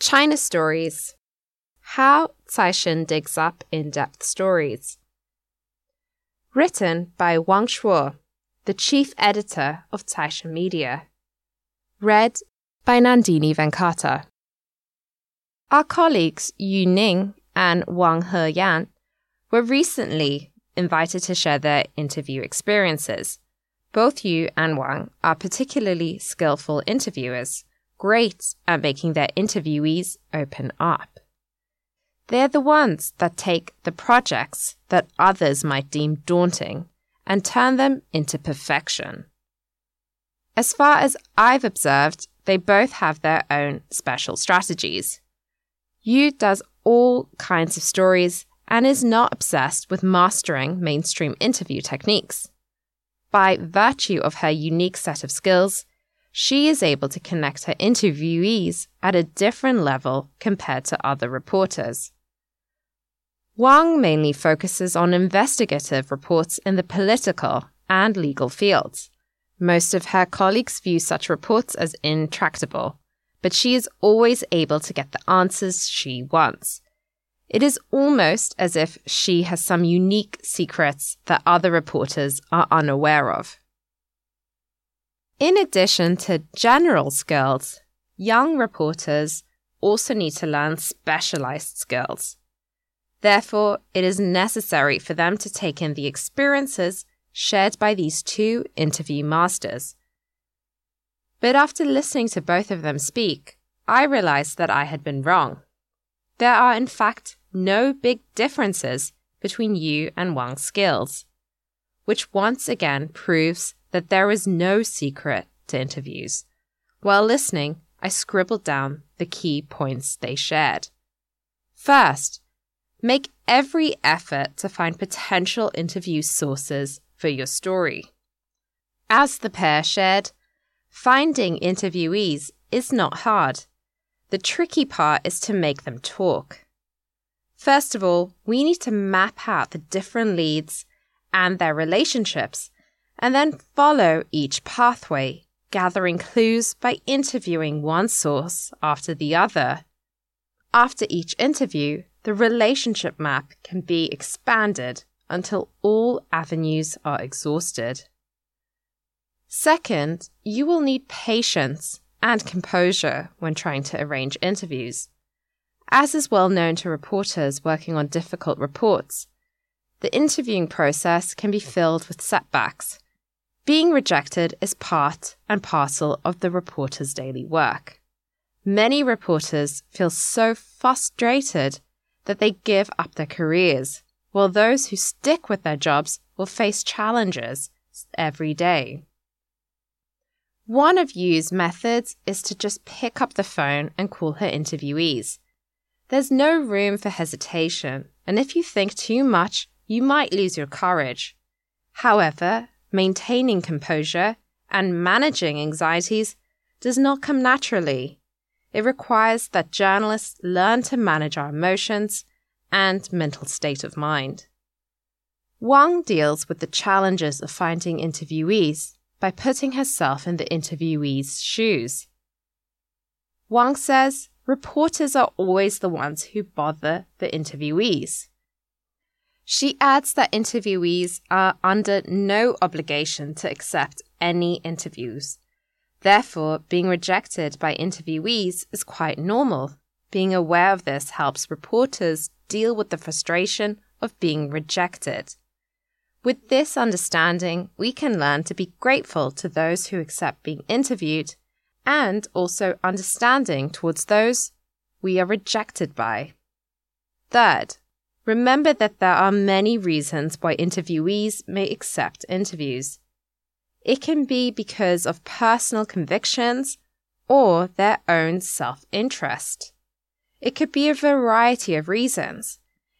China Stories How Caixin Digs Up In-Depth Stories Written by Wang Shuo, the chief editor of Caixin Media. Read by Nandini Venkata. Our colleagues Yu Ning and Wang Heyan were recently invited to share their interview experiences. Both Yu and Wang are particularly skillful interviewers, great at making their interviewees open up. They're the ones that take the projects that others might deem daunting and turn them into perfection. As far as I've observed, they both have their own special strategies. Yu does all kinds of stories and is not obsessed with mastering mainstream interview techniques. By virtue of her unique set of skills, she is able to connect her interviewees at a different level compared to other reporters. Wang mainly focuses on investigative reports in the political and legal fields. Most of her colleagues view such reports as intractable, but she is always able to get the answers she wants. It is almost as if she has some unique secrets that other reporters are unaware of. In addition to general skills, young reporters also need to learn specialized skills. Therefore, it is necessary for them to take in the experiences shared by these two interview masters. But after listening to both of them speak, I realized that I had been wrong. There are, in fact, no big differences between Yu and Wang's skills, which once again proves that there is no secret to interviews. While listening, I scribbled down the key points they shared. First, make every effort to find potential interview sources for your story. As the pair shared, finding interviewees is not hard. The tricky part is to make them talk. First of all, we need to map out the different leads and their relationships, and then follow each pathway, gathering clues by interviewing one source after the other. After each interview, the relationship map can be expanded until all avenues are exhausted. Second, you will need patience and composure when trying to arrange interviews. As is well known to reporters working on difficult reports, the interviewing process can be filled with setbacks. Being rejected is part and parcel of the reporter's daily work. Many reporters feel so frustrated that they give up their careers, while those who stick with their jobs will face challenges every day. One of Yu's methods is to just pick up the phone and call her interviewees. There's no room for hesitation, and if you think too much, you might lose your courage. However, maintaining composure and managing anxieties does not come naturally. It requires that journalists learn to manage our emotions and mental state of mind. Wang deals with the challenges of finding interviewees by putting herself in the interviewee's shoes. Wang says reporters are always the ones who bother the interviewees. She adds that interviewees are under no obligation to accept any interviews Therefore, being rejected by interviewees is quite normal. Being aware of this helps reporters deal with the frustration of being rejected. With this understanding, we can learn to be grateful to those who accept being interviewed and also understanding towards those we are rejected by. Third, remember that there are many reasons why interviewees may accept interviews. It can be because of personal convictions or their own self interest. It could be a variety of reasons,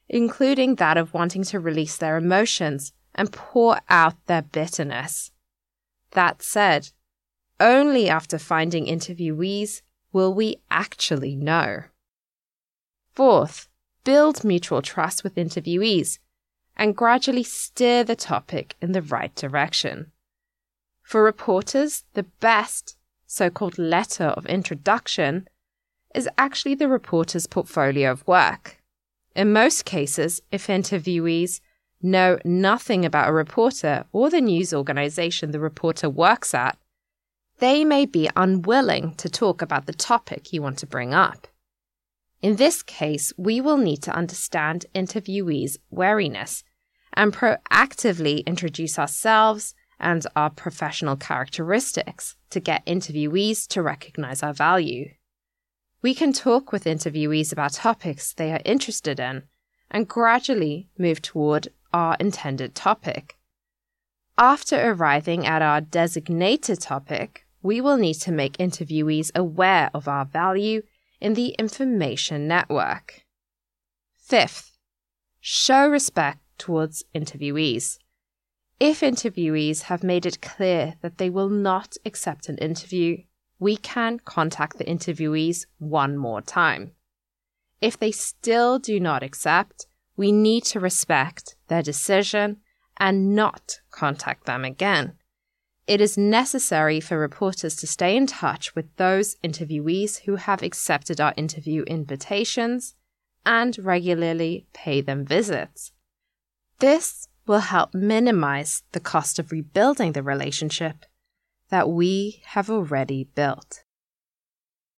including that of wanting to release their emotions and pour out their bitterness. That said, only after finding interviewees will we actually know. Fourth, build mutual trust with interviewees and gradually steer the topic in the right direction. For reporters, the best so called letter of introduction is actually the reporter's portfolio of work. In most cases, if interviewees know nothing about a reporter or the news organization the reporter works at, they may be unwilling to talk about the topic you want to bring up. In this case, we will need to understand interviewees' wariness and proactively introduce ourselves and our professional characteristics to get interviewees to recognize our value. We can talk with interviewees about topics they are interested in and gradually move toward our intended topic. After arriving at our designated topic, we will need to make interviewees aware of our value in the information network. Fifth, show respect towards interviewees. If interviewees have made it clear that they will not accept an interview, we can contact the interviewees one more time. If they still do not accept, we need to respect their decision and not contact them again. It is necessary for reporters to stay in touch with those interviewees who have accepted our interview invitations and regularly pay them visits. This will help minimize the cost of rebuilding the relationship that we have already built.